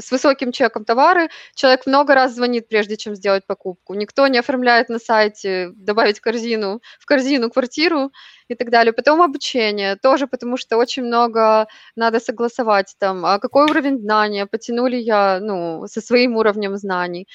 с высоким чеком товары, человек много раз звонит, прежде чем сделать покупку. Никто не оформляет на сайте добавить корзину, в корзину квартиру и так далее. Потом обучение тоже, потому что очень много надо согласовать там, а какой уровень знания, потянули я, ну, со своим уровнем знаний.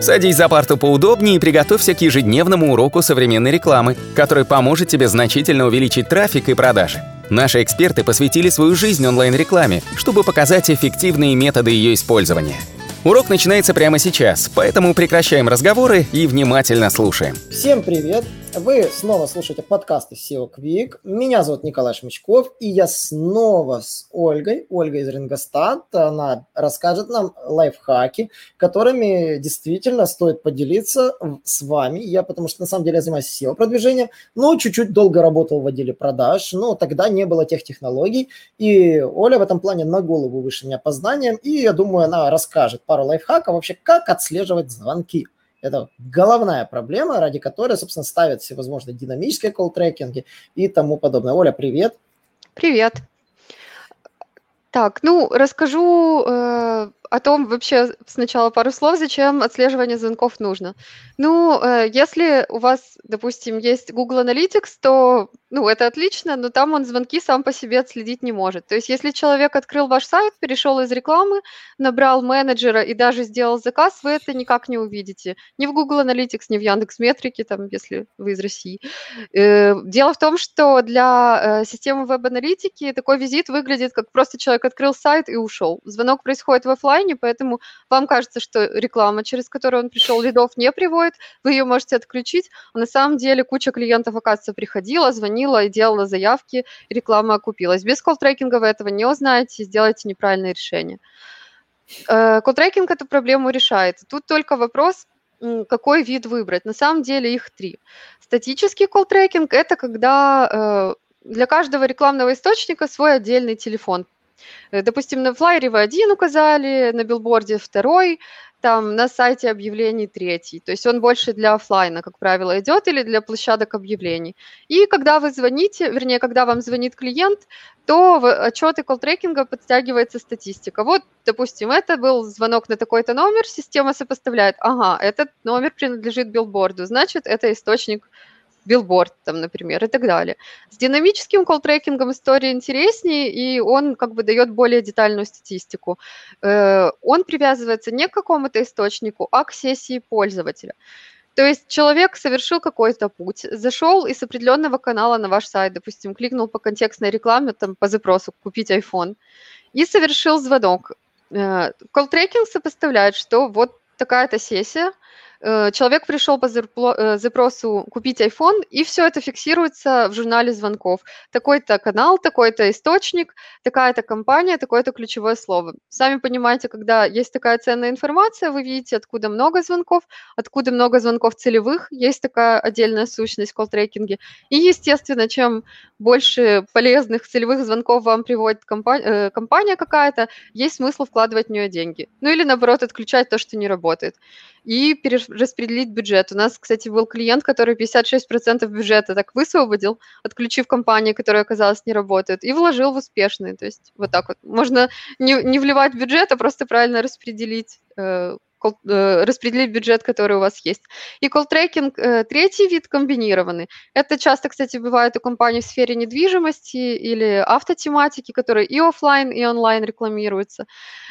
Садись за парту поудобнее и приготовься к ежедневному уроку современной рекламы, который поможет тебе значительно увеличить трафик и продажи. Наши эксперты посвятили свою жизнь онлайн-рекламе, чтобы показать эффективные методы ее использования. Урок начинается прямо сейчас, поэтому прекращаем разговоры и внимательно слушаем. Всем привет! Вы снова слушаете подкасты SEO Quick. Меня зовут Николай Шмычков, и я снова с Ольгой, Ольгой из Рингостат. Она расскажет нам лайфхаки, которыми действительно стоит поделиться с вами. Я, потому что на самом деле я занимаюсь SEO-продвижением, но чуть-чуть долго работал в отделе продаж, но тогда не было тех технологий, и Оля в этом плане на голову выше меня по знаниям, и я думаю, она расскажет пару лайфхаков вообще, как отслеживать звонки. Это головная проблема, ради которой, собственно, ставят всевозможные динамические колл-трекинги и тому подобное. Оля, привет. Привет. Так, ну, расскажу э, о том вообще сначала пару слов, зачем отслеживание звонков нужно. Ну, э, если у вас, допустим, есть Google Analytics, то, ну, это отлично, но там он звонки сам по себе отследить не может. То есть, если человек открыл ваш сайт, перешел из рекламы, набрал менеджера и даже сделал заказ, вы это никак не увидите. Ни в Google Analytics, ни в Яндекс Метрике, там, если вы из России. Э, дело в том, что для э, системы веб-аналитики такой визит выглядит, как просто человек открыл сайт и ушел. Звонок происходит в офлайне, поэтому вам кажется, что реклама, через которую он пришел, лидов не приводит, вы ее можете отключить, а на самом деле куча клиентов, оказывается, приходила, звонила и делала заявки, и реклама окупилась. Без колл-трекинга вы этого не узнаете, сделаете неправильное решение. Э, колл-трекинг эту проблему решает. Тут только вопрос, какой вид выбрать. На самом деле их три. Статический колл-трекинг – это когда э, для каждого рекламного источника свой отдельный телефон. Э, допустим, на флайере вы один указали, на билборде второй, там на сайте объявлений третий. То есть он больше для офлайна, как правило, идет или для площадок объявлений. И когда вы звоните, вернее, когда вам звонит клиент, то в отчеты колл-трекинга подтягивается статистика. Вот, допустим, это был звонок на такой-то номер, система сопоставляет, ага, этот номер принадлежит билборду, значит, это источник билборд, там, например, и так далее. С динамическим колл-трекингом история интереснее, и он как бы дает более детальную статистику. Э, он привязывается не к какому-то источнику, а к сессии пользователя. То есть человек совершил какой-то путь, зашел из определенного канала на ваш сайт, допустим, кликнул по контекстной рекламе, там, по запросу «купить iPhone», и совершил звонок. Колл-трекинг сопоставляет, что вот такая-то сессия – Э, человек пришел по э, запросу купить iPhone, и все это фиксируется в журнале звонков. Такой-то канал, такой-то источник, такая-то компания, такое-то ключевое слово. Сами понимаете, когда есть такая ценная информация, вы видите, откуда много звонков, откуда много звонков целевых, есть такая отдельная сущность в колл-трекинге. И, естественно, чем больше полезных целевых звонков вам приводит компания, э, компания какая-то, есть смысл вкладывать в нее деньги. Ну или, наоборот, отключать то, что не работает и перераспределить бюджет. У нас, кстати, был клиент, который 56% бюджета так высвободил, отключив компании, которые, оказалось, не работают, и вложил в успешные. То есть вот так вот. Можно не, не вливать бюджет, а просто правильно распределить э, э распределить бюджет, который у вас есть. И колл-трекинг, э, третий вид комбинированный. Это часто, кстати, бывает у компаний в сфере недвижимости или автотематики, которые и офлайн, и онлайн рекламируются.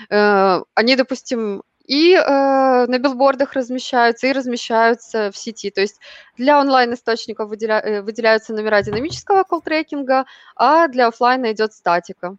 Они, допустим, и э, на билбордах размещаются, и размещаются в сети. То есть для онлайн-источников выделя, э, выделяются номера динамического колл-трекинга, а для офлайна идет статика.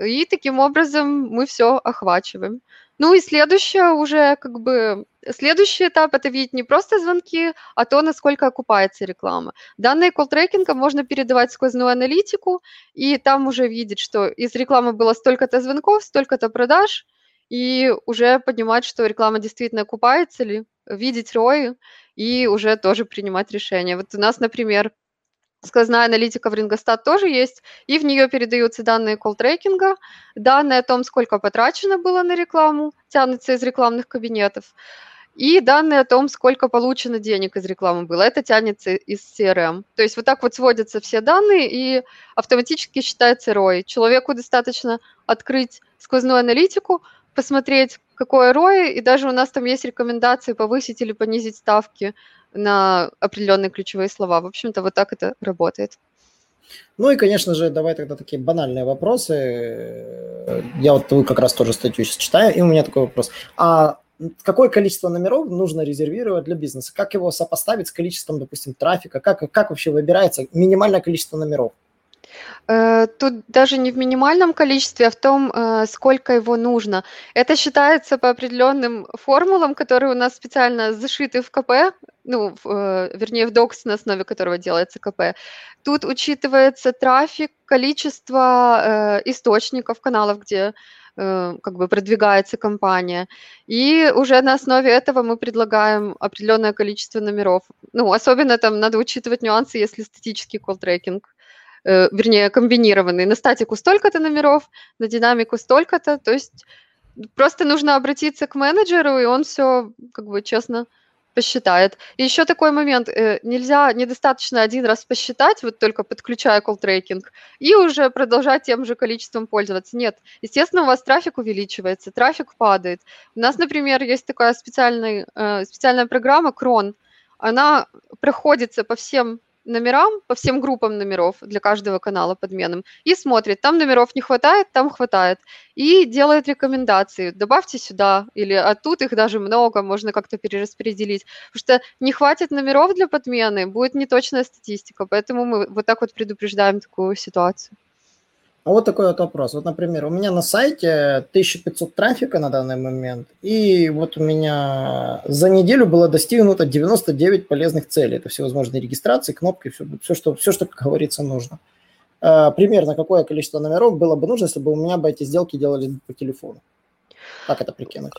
И таким образом мы все охвачиваем. Ну и следующее уже как бы следующий этап это видеть не просто звонки, а то, насколько окупается реклама. Данные колл-трекинга можно передавать сквозную аналитику, и там уже видеть, что из рекламы было столько-то звонков, столько-то продаж, и уже понимать, что реклама действительно окупается ли, видеть ROI и уже тоже принимать решения. Вот у нас, например, сквозная аналитика в Рингостат тоже есть, и в нее передаются данные колл-трекинга, данные о том, сколько потрачено было на рекламу, тянутся из рекламных кабинетов, и данные о том, сколько получено денег из рекламы было. Это тянется из CRM. То есть вот так вот сводятся все данные, и автоматически считается ROI. Человеку достаточно открыть сквозную аналитику, посмотреть, какой ROI, и даже у нас там есть рекомендации повысить или понизить ставки на определенные ключевые слова. В общем-то, вот так это работает. Ну и, конечно же, давай тогда такие банальные вопросы. Я вот вы как раз тоже статью сейчас читаю, и у меня такой вопрос. А какое количество номеров нужно резервировать для бизнеса? Как его сопоставить с количеством, допустим, трафика? Как, как вообще выбирается минимальное количество номеров? Э, тут даже не в минимальном количестве, а в том, э, сколько его нужно. Это считается по определенным формулам, которые у нас специально зашиты в КП, ну, э, вернее, в докс, на основе которого делается КП. Тут учитывается трафик, количество источников, каналов, где как бы продвигается компания. И уже на основе этого мы предлагаем определенное количество номеров. Ну, особенно там надо учитывать нюансы, если статический колл-трекинг э, вернее, комбинированный. На статику столько-то номеров, на динамику столько-то. То есть просто нужно обратиться к менеджеру, и он все как бы честно посчитает. И еще такой момент, э, нельзя, недостаточно один раз посчитать, вот только подключая колл-трекинг, и уже продолжать тем же количеством пользоваться. Нет, естественно, у вас трафик увеличивается, трафик падает. У нас, например, есть такая специальная, э, специальная программа Крон, она проходится по всем номерам, по всем группам номеров для каждого канала подменным и смотрит, там номеров не хватает, там хватает, и делает рекомендации, добавьте сюда, или а тут их даже много, можно как-то перераспределить, потому что не хватит номеров для подмены, будет неточная статистика, поэтому мы вот так вот предупреждаем такую ситуацию. А вот такой вот вопрос. Вот, например, у меня на сайте 1500 трафика на данный момент, и вот у меня за неделю было достигнуто 99 полезных целей. Это всевозможные регистрации, кнопки, все, все, что, все, что, как говорится, нужно. А, примерно какое количество номеров было бы нужно, если бы у меня бы эти сделки делали по телефону? Как это прикинуть?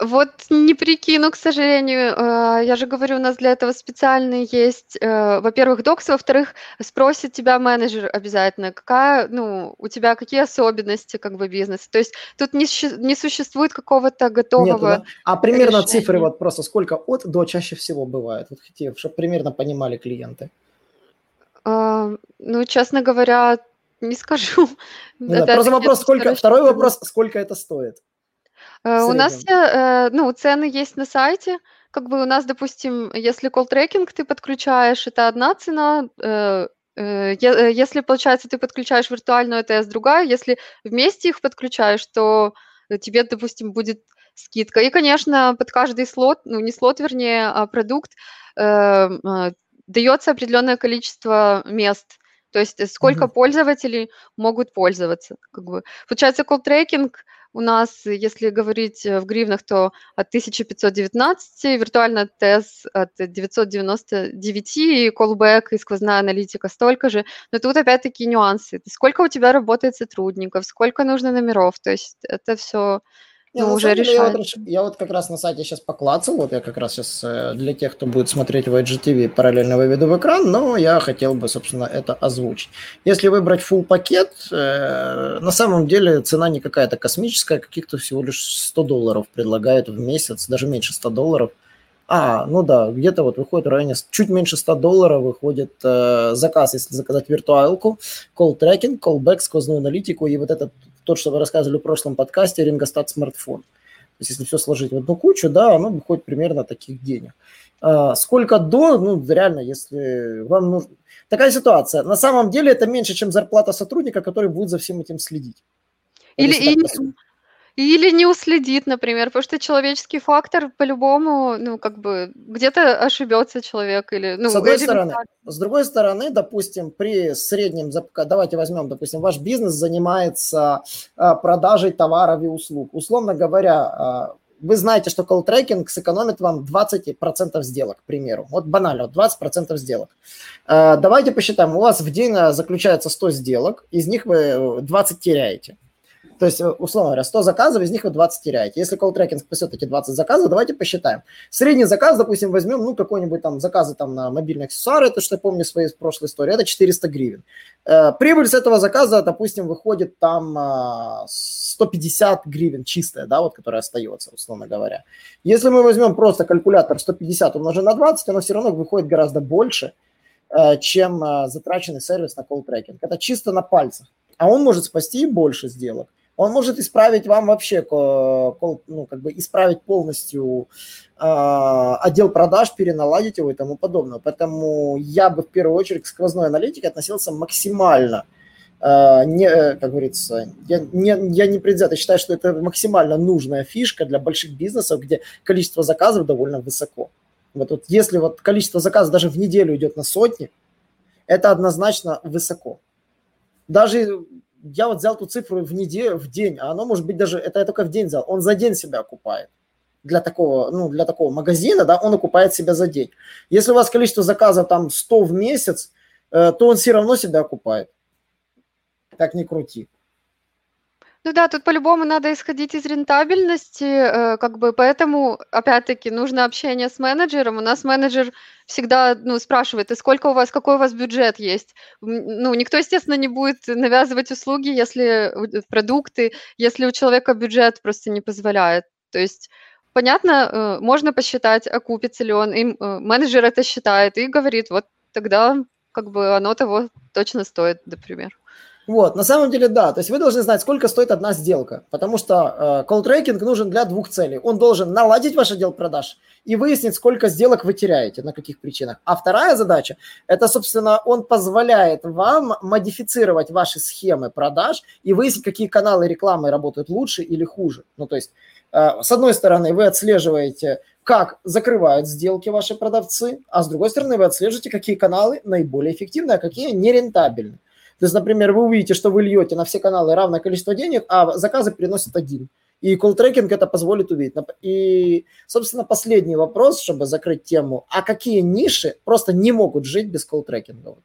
Вот не прикину, к сожалению. Э, я же говорю, у нас для этого специальный есть, э, во-первых, докс, во-вторых, спросит тебя менеджер обязательно, какая, ну, у тебя какие особенности как бы бизнеса. То есть тут не, не существует какого-то готового Нет, да? А примерно решения. цифры вот просто сколько от до чаще всего бывает, вот хотите, чтобы примерно понимали клиенты. А, ну, честно говоря, не скажу. Ну, да, просто вопрос, сколько, второй вопрос, сколько это стоит? Э, у нас э, ну, цены есть на сайте. Как бы у нас, допустим, если колл-трекинг ты подключаешь, это одна цена. Э, если, получается, ты подключаешь виртуальную АТС, другая. Если вместе их подключаешь, то тебе, допустим, будет скидка. И, конечно, под каждый слот, ну, не слот, вернее, а продукт, дается определенное количество мест. То есть сколько mm-hmm. пользователей могут пользоваться. Как бы. Получается, колл-трекинг – у нас, если говорить э, в гривнах, то от 1519, виртуальная ТЭС от 999, и callback и сквозная аналитика столько же. Но тут опять-таки нюансы. Сколько у тебя работает сотрудников, сколько нужно номеров, то есть это все не, ну, уже решает. Я вот, я вот как раз на сайте сейчас поклацал, вот я как раз сейчас э, для тех, кто будет смотреть в IGTV, параллельно выведу в экран, но я хотел бы, собственно, это озвучить. Если выбрать full пакет, э, на самом деле цена не какая-то космическая, каких-то всего лишь 100 долларов предлагают в месяц, даже меньше 100 долларов. А, ну да, где-то вот выходит в районе, чуть меньше 100 долларов выходит э, заказ, если заказать виртуалку, tracking, callback, сквозную аналитику и вот этот тот, что вы рассказывали в прошлом подкасте, рингостат смартфон. То есть если все сложить в одну кучу, да, оно выходит примерно таких денег. А, сколько до, ну, реально, если вам нужно... Такая ситуация. На самом деле это меньше, чем зарплата сотрудника, который будет за всем этим следить. Или, или, или не уследит, например, потому что человеческий фактор по-любому, ну, как бы, где-то ошибется человек или... Ну, с одной стороны. С другой стороны, допустим, при среднем, давайте возьмем, допустим, ваш бизнес занимается а, продажей товаров и услуг. Условно говоря, а, вы знаете, что колл-трекинг сэкономит вам 20% сделок, к примеру. Вот банально, 20% сделок. А, давайте посчитаем, у вас в день заключается 100 сделок, из них вы 20 теряете. То есть, э, условно говоря, 100 заказов, из них вы 20 теряете. Если колл-трекинг спасет эти 20 заказов, давайте посчитаем. Средний заказ, допустим, возьмем, ну, какой-нибудь там заказы там на мобильные аксессуары, это что я помню своей прошлой истории, это 400 гривен. Э, прибыль с этого заказа, допустим, выходит там 150 а, гривен чистая, да, вот, которая остается, условно говоря. Если мы возьмем просто калькулятор 150 умножить на 20, оно все равно выходит гораздо больше, э, чем затраченный сервис на колл-трекинг. Это чисто на пальцах. А он может спасти больше сделок. Он может исправить вам вообще, ну, как бы исправить полностью э, отдел продаж, переналадить его и тому подобное. Поэтому я бы в первую очередь к сквозной аналитике относился максимально э, не, как говорится, я не, я не предвзят, я считаю, что это максимально нужная фишка для больших бизнесов, где количество заказов довольно высоко. Вот, вот если вот количество заказов даже в неделю идет на сотни, это однозначно высоко. Даже я вот взял ту цифру в неделю, в день, а оно может быть даже, это я только в день взял, он за день себя окупает. Для такого, ну, для такого магазина, да, он окупает себя за день. Если у вас количество заказов там 100 в месяц, э, то он все равно себя окупает. Как ни крути. Ну да, тут по-любому надо исходить из рентабельности, э, как бы, поэтому, опять-таки, нужно общение с менеджером. У нас менеджер всегда, ну, спрашивает, и сколько у вас, какой у вас бюджет есть? Ну, никто, естественно, не будет навязывать услуги, если продукты, если у человека бюджет просто не позволяет. То есть, понятно, э, можно посчитать, окупится ли он, и э, менеджер это считает и говорит, вот тогда как бы оно того точно стоит, например. Вот, на самом деле, да. То есть вы должны знать, сколько стоит одна сделка, потому что э, call tracking нужен для двух целей. Он должен наладить ваш отдел продаж и выяснить, сколько сделок вы теряете, на каких причинах. А вторая задача, это, собственно, он позволяет вам модифицировать ваши схемы продаж и выяснить, какие каналы рекламы работают лучше или хуже. Ну, то есть, э, с одной стороны, вы отслеживаете, как закрывают сделки ваши продавцы, а с другой стороны, вы отслеживаете, какие каналы наиболее эффективны, а какие нерентабельны. То есть, например, вы увидите, что вы льете на все каналы равное количество денег, а заказы приносят один. И колл-трекинг это позволит увидеть. И, собственно, последний вопрос, чтобы закрыть тему. А какие ниши просто не могут жить без колл-трекинга,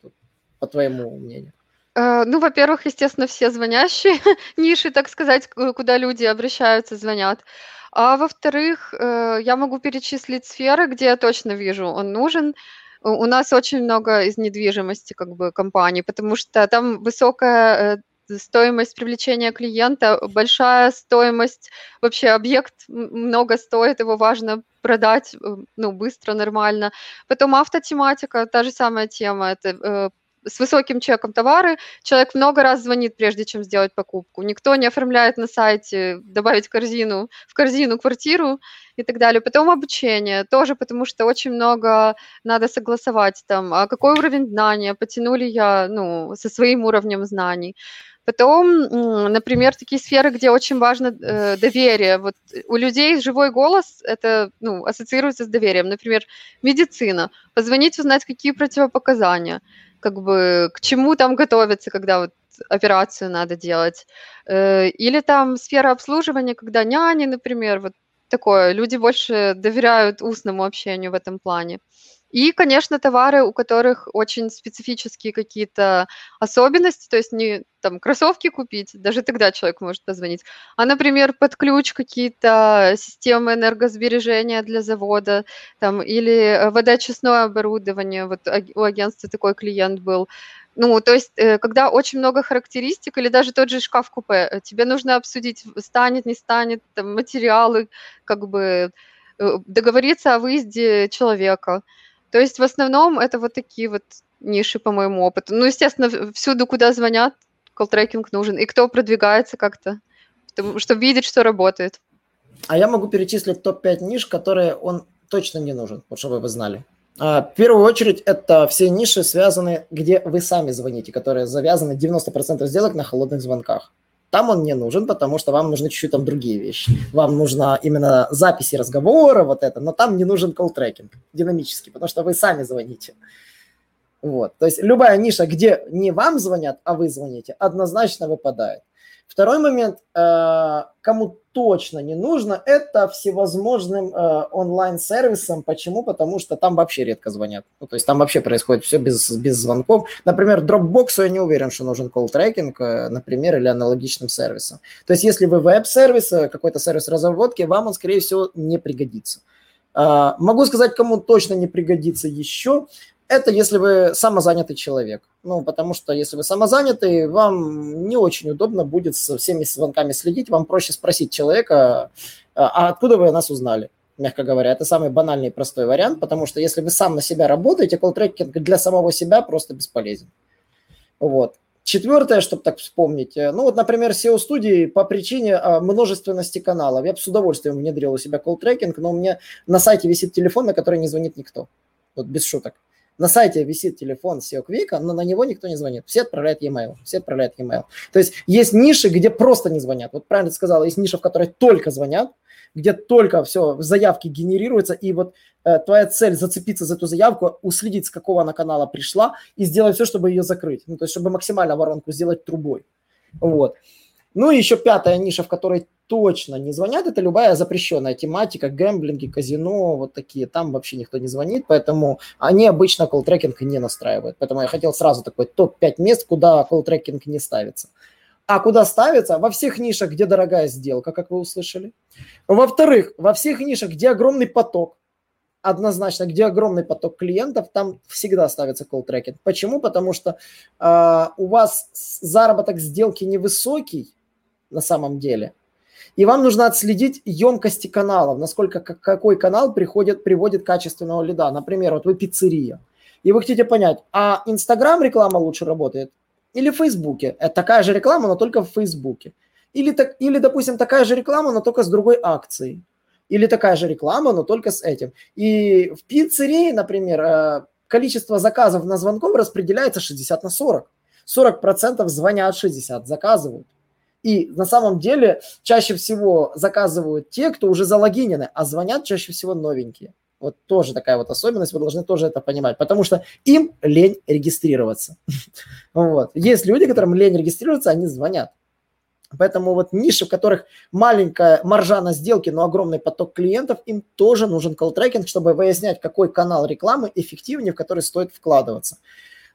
по твоему мнению? Э, ну, во-первых, естественно, все звонящие ниши, так сказать, куда люди обращаются, звонят. А во-вторых, э, я могу перечислить сферы, где я точно вижу, он нужен. У нас очень много из недвижимости как бы компаний, потому что там высокая э, стоимость привлечения клиента, большая стоимость, вообще объект много стоит, его важно продать э, ну, быстро, нормально. Потом автотематика, та же самая тема, это э, с высоким чеком товары, человек много раз звонит, прежде чем сделать покупку. Никто не оформляет на сайте добавить корзину, в корзину квартиру и так далее. Потом обучение тоже, потому что очень много надо согласовать там, а какой уровень знания, потянули я ну, со своим уровнем знаний. Потом, например, такие сферы, где очень важно э, доверие. Вот у людей живой голос это ну, ассоциируется с доверием. Например, медицина. Позвонить, узнать, какие противопоказания как бы к чему там готовиться, когда вот операцию надо делать. Э, или там сфера обслуживания, когда няни, например, вот такое. Люди больше доверяют устному общению в этом плане. И, конечно, товары, у которых очень специфические какие-то особенности, то есть не там кроссовки купить, даже тогда человек может позвонить, а, например, под ключ какие-то системы энергосбережения для завода, там, или э, водоочистное оборудование, вот у агентства такой клиент был, ну, то есть, э, когда очень много характеристик, или даже тот же шкаф-купе, э, тебе нужно обсудить, станет, не станет, там, материалы, как бы договориться о выезде человека. То есть в основном это вот такие вот ниши по моему опыту. Ну, естественно, всюду, куда звонят, колл-трекинг нужен. И кто продвигается как-то, чтобы видеть, что работает. А я могу перечислить топ-5 ниш, которые он точно не нужен, вот чтобы вы знали. А, в первую очередь, это все ниши, связанные, где вы сами звоните, которые завязаны 90% сделок на холодных звонках. Там он не нужен, потому что вам нужны чуть-чуть там другие вещи. Вам нужна именно записи разговора, вот это, но там не нужен колл-трекинг динамический, потому что вы сами звоните. Вот. То есть любая ниша, где не вам звонят, а вы звоните, однозначно выпадает. Второй момент, э, кому точно не нужно, это всевозможным э, онлайн-сервисам. Почему? Потому что там вообще редко звонят. Ну, то есть там вообще происходит все без, без звонков. Например, Dropbox я не уверен, что нужен колл-трекинг, э, например, или аналогичным сервисом. То есть если вы веб-сервис, какой-то сервис разработки, вам он, скорее всего, не пригодится. Могу сказать, кому точно не пригодится еще, это если вы самозанятый человек. Ну, потому что если вы самозанятый, вам не очень удобно будет со всеми звонками следить. Вам проще спросить человека, а, а откуда вы нас узнали? Мягко говоря, это самый банальный и простой вариант, потому что если вы сам на себя работаете, колл-трекинг для самого себя просто бесполезен. Вот. Четвертое, чтобы так вспомнить, э, ну вот, например, SEO-студии по причине а, множественности каналов. Я бы с удовольствием внедрил у себя колл-трекинг, но у меня на сайте висит телефон, на который не звонит никто. Вот без шуток. На сайте висит телефон SEO Quick, но на него никто не звонит. Все отправляют e-mail. Все отправляют e-mail. То есть есть ниши, где просто не звонят. Вот правильно ты сказала, есть ниши, в которой только звонят, где только все, заявки генерируются, и вот э, твоя цель зацепиться за эту заявку, уследить, с какого она канала пришла, и сделать все, чтобы ее закрыть. Ну, то есть, чтобы максимально воронку сделать трубой. Вот. Ну и еще пятая ниша, в которой точно не звонят, это любая запрещенная тематика, гэмблинги, казино, вот такие, там вообще никто не звонит, поэтому они обычно колл-трекинг не настраивают. Поэтому я хотел сразу такой топ-5 мест, куда колл-трекинг не ставится. А куда ставится? Во всех нишах, где дорогая сделка, как вы услышали. Во-вторых, во всех нишах, где огромный поток, однозначно, где огромный поток клиентов, там всегда ставится трекинг. Почему? Потому что э, у вас заработок сделки невысокий на самом деле, и вам нужно отследить емкости каналов, насколько какой канал приходит, приводит качественного лида. Например, вот вы пиццерия, и вы хотите понять, а Инстаграм реклама лучше работает или в Фейсбуке. Это такая же реклама, но только в Фейсбуке. Или, так, или, допустим, такая же реклама, но только с другой акцией. Или такая же реклама, но только с этим. И в пиццерии, например, э, количество заказов на звонков распределяется 60 на 40. 40% звонят, 60 заказывают. И на самом деле чаще всего заказывают те, кто уже залогинены, а звонят чаще всего новенькие. Вот тоже такая вот особенность, вы должны тоже это понимать, потому что им лень регистрироваться. Вот. Есть люди, которым лень регистрироваться, они звонят. Поэтому вот ниши, в которых маленькая маржа на сделке, но огромный поток клиентов, им тоже нужен колл-трекинг, чтобы выяснять, какой канал рекламы эффективнее, в который стоит вкладываться.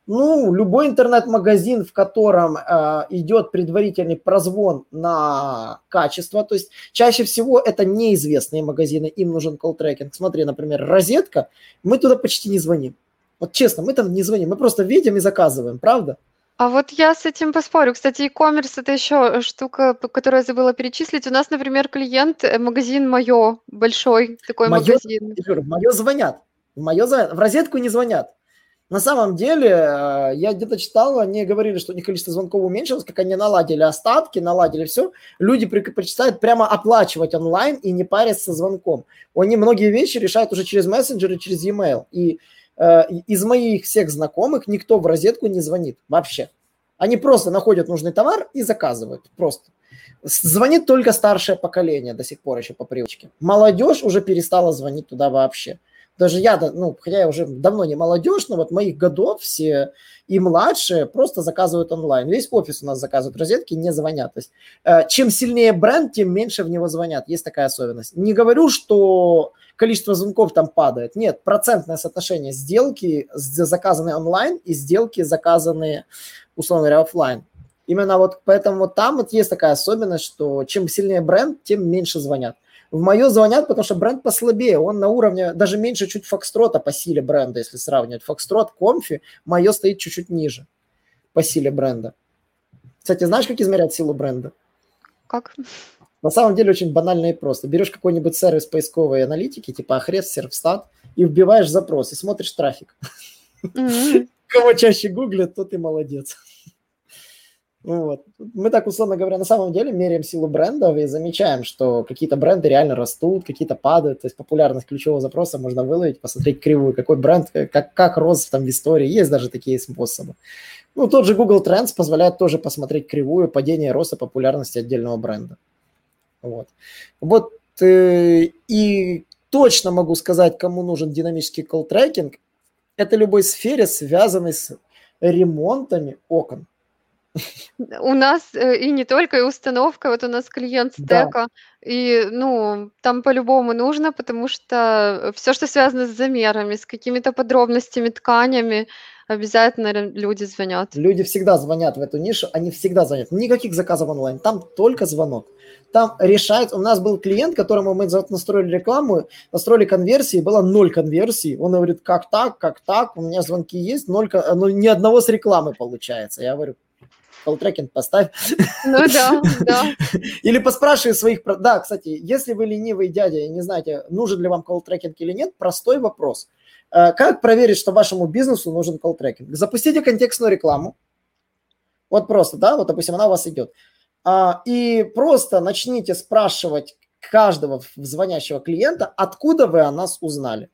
Ну, любой интернет-магазин, в котором э, идет предварительный прозвон на качество, то есть чаще всего это неизвестные магазины, им нужен колл-трекинг. Смотри, например, розетка, мы туда почти не звоним. Вот честно, мы там не звоним, мы просто видим и заказываем, правда? А вот я с этим поспорю. Кстати, e-commerce это еще штука, которую я забыла перечислить. У нас, например, клиент, э, магазин Мое, большой такой Мое, магазин. Мое звонят. В Мое звонят. В розетку не звонят. На самом деле, э, я где-то читал, они говорили, что у них количество звонков уменьшилось, как они наладили остатки, наладили все. Люди предпочитают прямо оплачивать онлайн и не париться звонком. Они многие вещи решают уже через мессенджеры, через e-mail. И э, из моих всех знакомых никто в розетку не звонит вообще. Они просто находят нужный товар и заказывают. Просто. Звонит только старшее поколение до сих пор еще по привычке. Молодежь уже перестала звонить туда вообще даже я, ну, хотя я уже давно не молодежь, но вот моих годов все и младшие просто заказывают онлайн. Весь офис у нас заказывают розетки, не звонят. То есть э, чем сильнее бренд, тем меньше в него звонят. Есть такая особенность. Не говорю, что количество звонков там падает. Нет, процентное соотношение сделки заказанные онлайн и сделки заказанные, условно говоря, офлайн. Именно вот поэтому вот там вот есть такая особенность, что чем сильнее бренд, тем меньше звонят. В мое звонят, потому что бренд послабее. Он на уровне даже меньше чуть Фокстрота по силе бренда, если сравнивать. Фокстрот, Комфи, мое стоит чуть-чуть ниже по силе бренда. Кстати, знаешь, как измерять силу бренда? Как? На самом деле очень банально и просто. Берешь какой-нибудь сервис поисковой аналитики, типа Ahrefs, Servstat, и вбиваешь запрос, и смотришь трафик. Mm-hmm. Кого чаще гуглят, тот и молодец. Вот. Мы так, условно говоря, на самом деле меряем силу брендов и замечаем, что какие-то бренды реально растут, какие-то падают. То есть популярность ключевого запроса можно выловить, посмотреть кривую, какой бренд, как, как рос там в истории. Есть даже такие способы. Ну, тот же Google Trends позволяет тоже посмотреть кривую падения роста популярности отдельного бренда. Вот. Вот э, и точно могу сказать, кому нужен динамический колл-трекинг. Это любой сфере, связанной с ремонтами окон. У нас э, и не только, и установка. Вот у нас клиент Да. стека, и, ну, там по-любому нужно, потому что все, что связано с замерами, с какими-то подробностями, тканями, обязательно люди звонят. Люди всегда звонят в эту нишу, они всегда звонят. Никаких заказов онлайн, там только звонок. Там решает, у нас был клиент, которому мы настроили рекламу, настроили конверсии, было ноль конверсий. Он говорит, как так, как так, у меня звонки есть, ноль, ну, ни одного с рекламы получается. Я говорю, колл-трекинг поставь. Ну да, да. Или поспрашивай своих... Да, кстати, если вы ленивый дядя и не знаете, нужен ли вам колл-трекинг или нет, простой вопрос. Э, как проверить, что вашему бизнесу нужен колл-трекинг? Запустите контекстную рекламу, Вот просто, да, вот, допустим, она у вас идет. А, и просто начните спрашивать каждого звонящего клиента, откуда вы о нас узнали.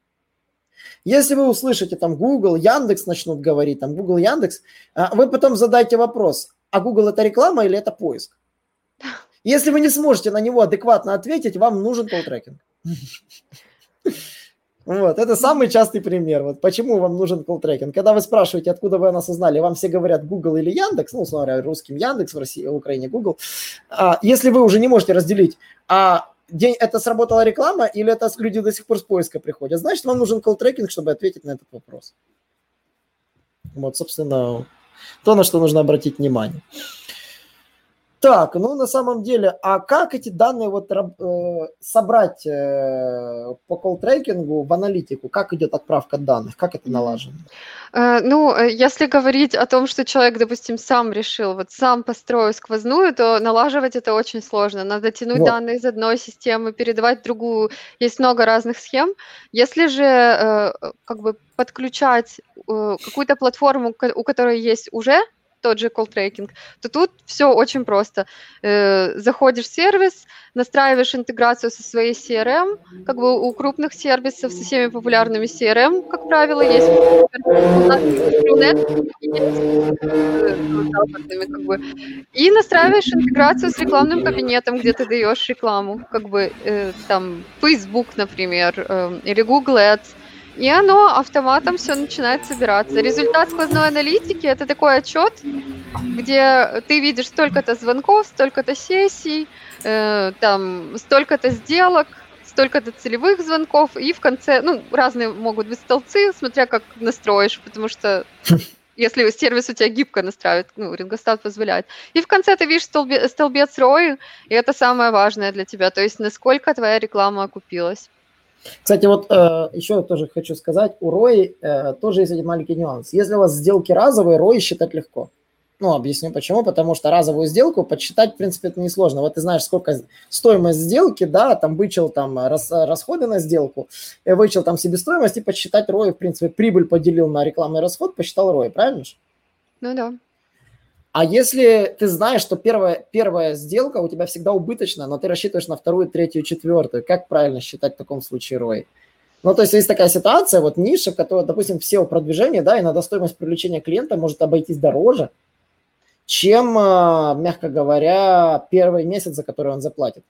Если вы услышите там Google, Яндекс начнут говорить, там Google, Яндекс, а, вы потом задайте вопрос, а Google это реклама или это поиск? Если вы не сможете на него адекватно ответить, вам нужен колл-трекинг. Вот, это самый частый пример. Вот почему вам нужен колл-трекинг. Когда вы спрашиваете, откуда вы нас узнали, вам все говорят Google или Яндекс, ну, условно русским Яндекс, в России, в Украине Google. А, если вы уже не можете разделить, а день, это сработала реклама или это люди до сих пор с поиска приходят, значит, вам нужен колл-трекинг, чтобы ответить на этот вопрос. Вот, собственно, то, на что нужно обратить внимание. Так, ну на самом деле, а как эти данные вот э, собрать э, по колл-трекингу в аналитику? Как идет отправка данных? Как это налажено? Э, ну, э, если говорить о том, что человек, допустим, сам решил, вот сам построил сквозную, то налаживать это очень сложно. Надо тянуть вот. данные из одной системы, передавать в другую. Есть много разных схем. Если же э, как бы подключать э, какую-то платформу, у которой есть уже тот же tracking, то тут все очень просто. Э, заходишь в сервис, настраиваешь интеграцию со своей CRM, как бы у крупных сервисов со всеми популярными CRM, как правило, есть. Как бы, и настраиваешь интеграцию с рекламным кабинетом, где ты даешь рекламу, как бы э, там Facebook, например, э, или Google Ads, и оно автоматом все начинает собираться. Результат сквозной аналитики – это такой отчет, где ты видишь столько-то звонков, столько-то сессий, э, там столько-то сделок, столько-то целевых звонков, и в конце, ну, разные могут быть столбцы, смотря как настроишь, потому что если сервис у тебя гибко настраивает, ну, Рингостат позволяет. И в конце ты видишь столбец, столбец ROI, и это самое важное для тебя, то есть насколько твоя реклама окупилась. Кстати, вот э, еще тоже хочу сказать, у ROI э, тоже есть один маленький нюанс. Если у вас сделки разовые, ROI считать легко. Ну, объясню почему. Потому что разовую сделку подсчитать, в принципе, это несложно. Вот ты знаешь, сколько стоимость сделки, да, там вычел там рас, расходы на сделку, э, вычел там себестоимость и подсчитать ROI, в принципе, прибыль поделил на рекламный расход, посчитал ROI, правильно же? Ну да. А если ты знаешь, что первая, первая сделка у тебя всегда убыточная, но ты рассчитываешь на вторую, третью, четвертую, как правильно считать в таком случае ROI? Ну, то есть есть такая ситуация, вот ниша, в которой, допустим, все продвижение, да, иногда стоимость привлечения клиента может обойтись дороже, чем, а, мягко говоря, первый месяц, за который он заплатит.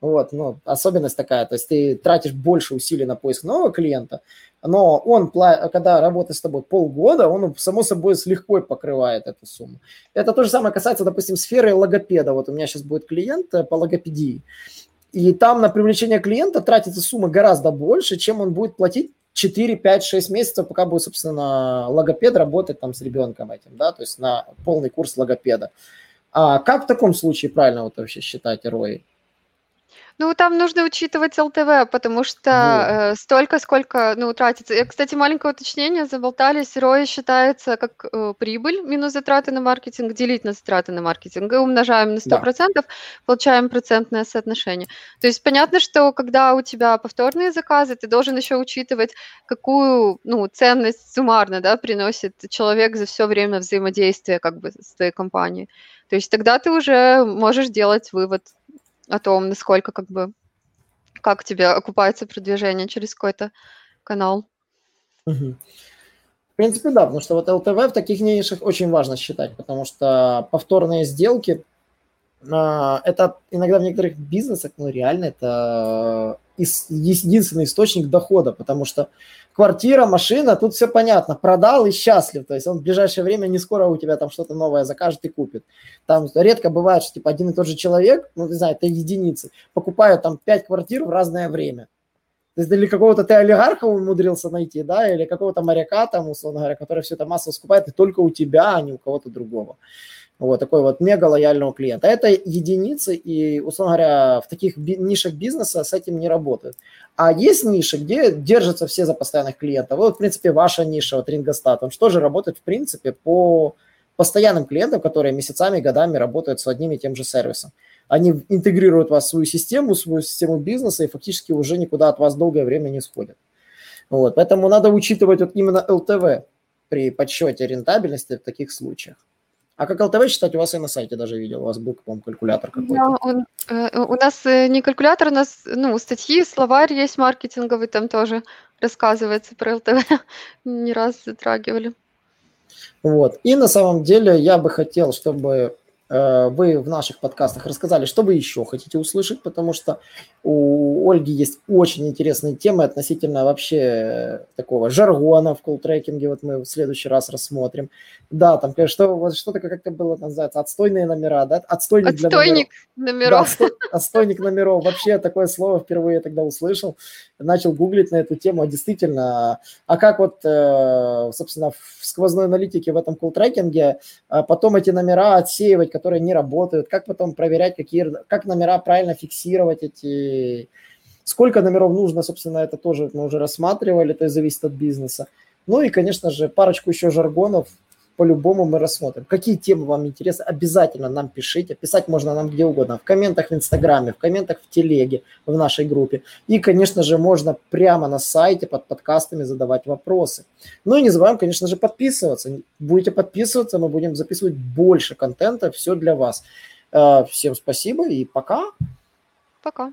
Вот, ну, особенность такая, то есть ты тратишь больше усилий на поиск нового клиента, но он, когда работает с тобой полгода, он, само собой, с легкой покрывает эту сумму. Это то же самое касается, допустим, сферы логопеда. Вот у меня сейчас будет клиент э, по логопедии, и там на привлечение клиента тратится сумма гораздо больше, чем он будет платить 4, 5, 6 месяцев, пока будет, собственно, логопед работать там с ребенком этим, да, то есть на полный курс логопеда. А как в таком случае правильно вот вообще считать ROI? Ну, там нужно учитывать ЛТВ, потому что э, столько, сколько, ну, тратится. И, кстати, маленькое уточнение, заболтались, ROI считается как э, прибыль минус затраты на маркетинг, делить на затраты на маркетинг, и умножаем на 100%, да. получаем процентное соотношение. То есть понятно, что когда у тебя повторные заказы, ты должен еще учитывать, какую, ну, ценность суммарно, да, приносит человек за все время взаимодействия как бы с твоей компанией. То есть тогда ты уже можешь делать вывод, о том, насколько как бы как у тебя окупается продвижение через какой-то канал. В принципе, да, потому что вот ЛТВ в таких нишах очень важно считать, потому что повторные сделки а, это иногда в некоторых бизнесах, ну реально это единственный источник дохода, потому что квартира, машина, тут все понятно, продал и счастлив, то есть он в ближайшее время не скоро у тебя там что-то новое закажет и купит. Там редко бывает, что типа один и тот же человек, ну не знаю, это единицы, покупают там пять квартир в разное время. То есть или какого-то ты олигарха умудрился найти, да, или какого-то моряка там, условно говоря, который все это массово скупает и только у тебя, а не у кого-то другого. Вот такой вот мега лояльного клиента. Это единицы, и, условно говоря, в таких нишах бизнеса с этим не работают. А есть ниши, где держатся все за постоянных клиентов. Вот, в принципе, ваша ниша, вот Рингостат, он что же работает, в принципе, по постоянным клиентам, которые месяцами, годами работают с одним и тем же сервисом. Они интегрируют вас в свою систему, в свою систему бизнеса и фактически уже никуда от вас долгое время не сходят. Вот, поэтому надо учитывать вот именно ЛТВ при подсчете рентабельности в таких случаях. А как ЛТВ считать, у вас и на сайте даже видел, у вас был, по-моему, калькулятор какой-то. Да, он, э, у нас э, не калькулятор, у нас ну, статьи, словарь есть маркетинговый, там тоже рассказывается про ЛТВ, не раз затрагивали. Вот. И на самом деле я бы хотел, чтобы вы в наших подкастах рассказали, что вы еще хотите услышать, потому что у Ольги есть очень интересные темы относительно вообще такого жаргона в колл-трекинге, вот мы в следующий раз рассмотрим. Да, там что, что-то как-то было называется, отстойные номера, да? Отстойник, Отстойник для номеров. номеров. Да, отстойник номеров. Вообще такое слово впервые тогда услышал, начал гуглить на эту тему, а действительно, а как вот, э, собственно, в сквозной аналитике в этом колл-трекинге а потом эти номера отсеивать, которые не работают, как потом проверять, какие, как номера правильно фиксировать эти, сколько номеров нужно, собственно, это тоже мы уже рассматривали, это зависит от бизнеса. Ну и, конечно же, парочку еще жаргонов, по-любому мы рассмотрим. Какие темы вам интересны, обязательно нам пишите. Писать можно нам где угодно, в комментах в Инстаграме, в комментах в Телеге, в нашей группе. И, конечно же, можно прямо на сайте под подкастами задавать вопросы. Ну и не забываем, конечно же, подписываться. Будете подписываться, мы будем записывать больше контента, все для вас. Э, всем спасибо и пока. Пока.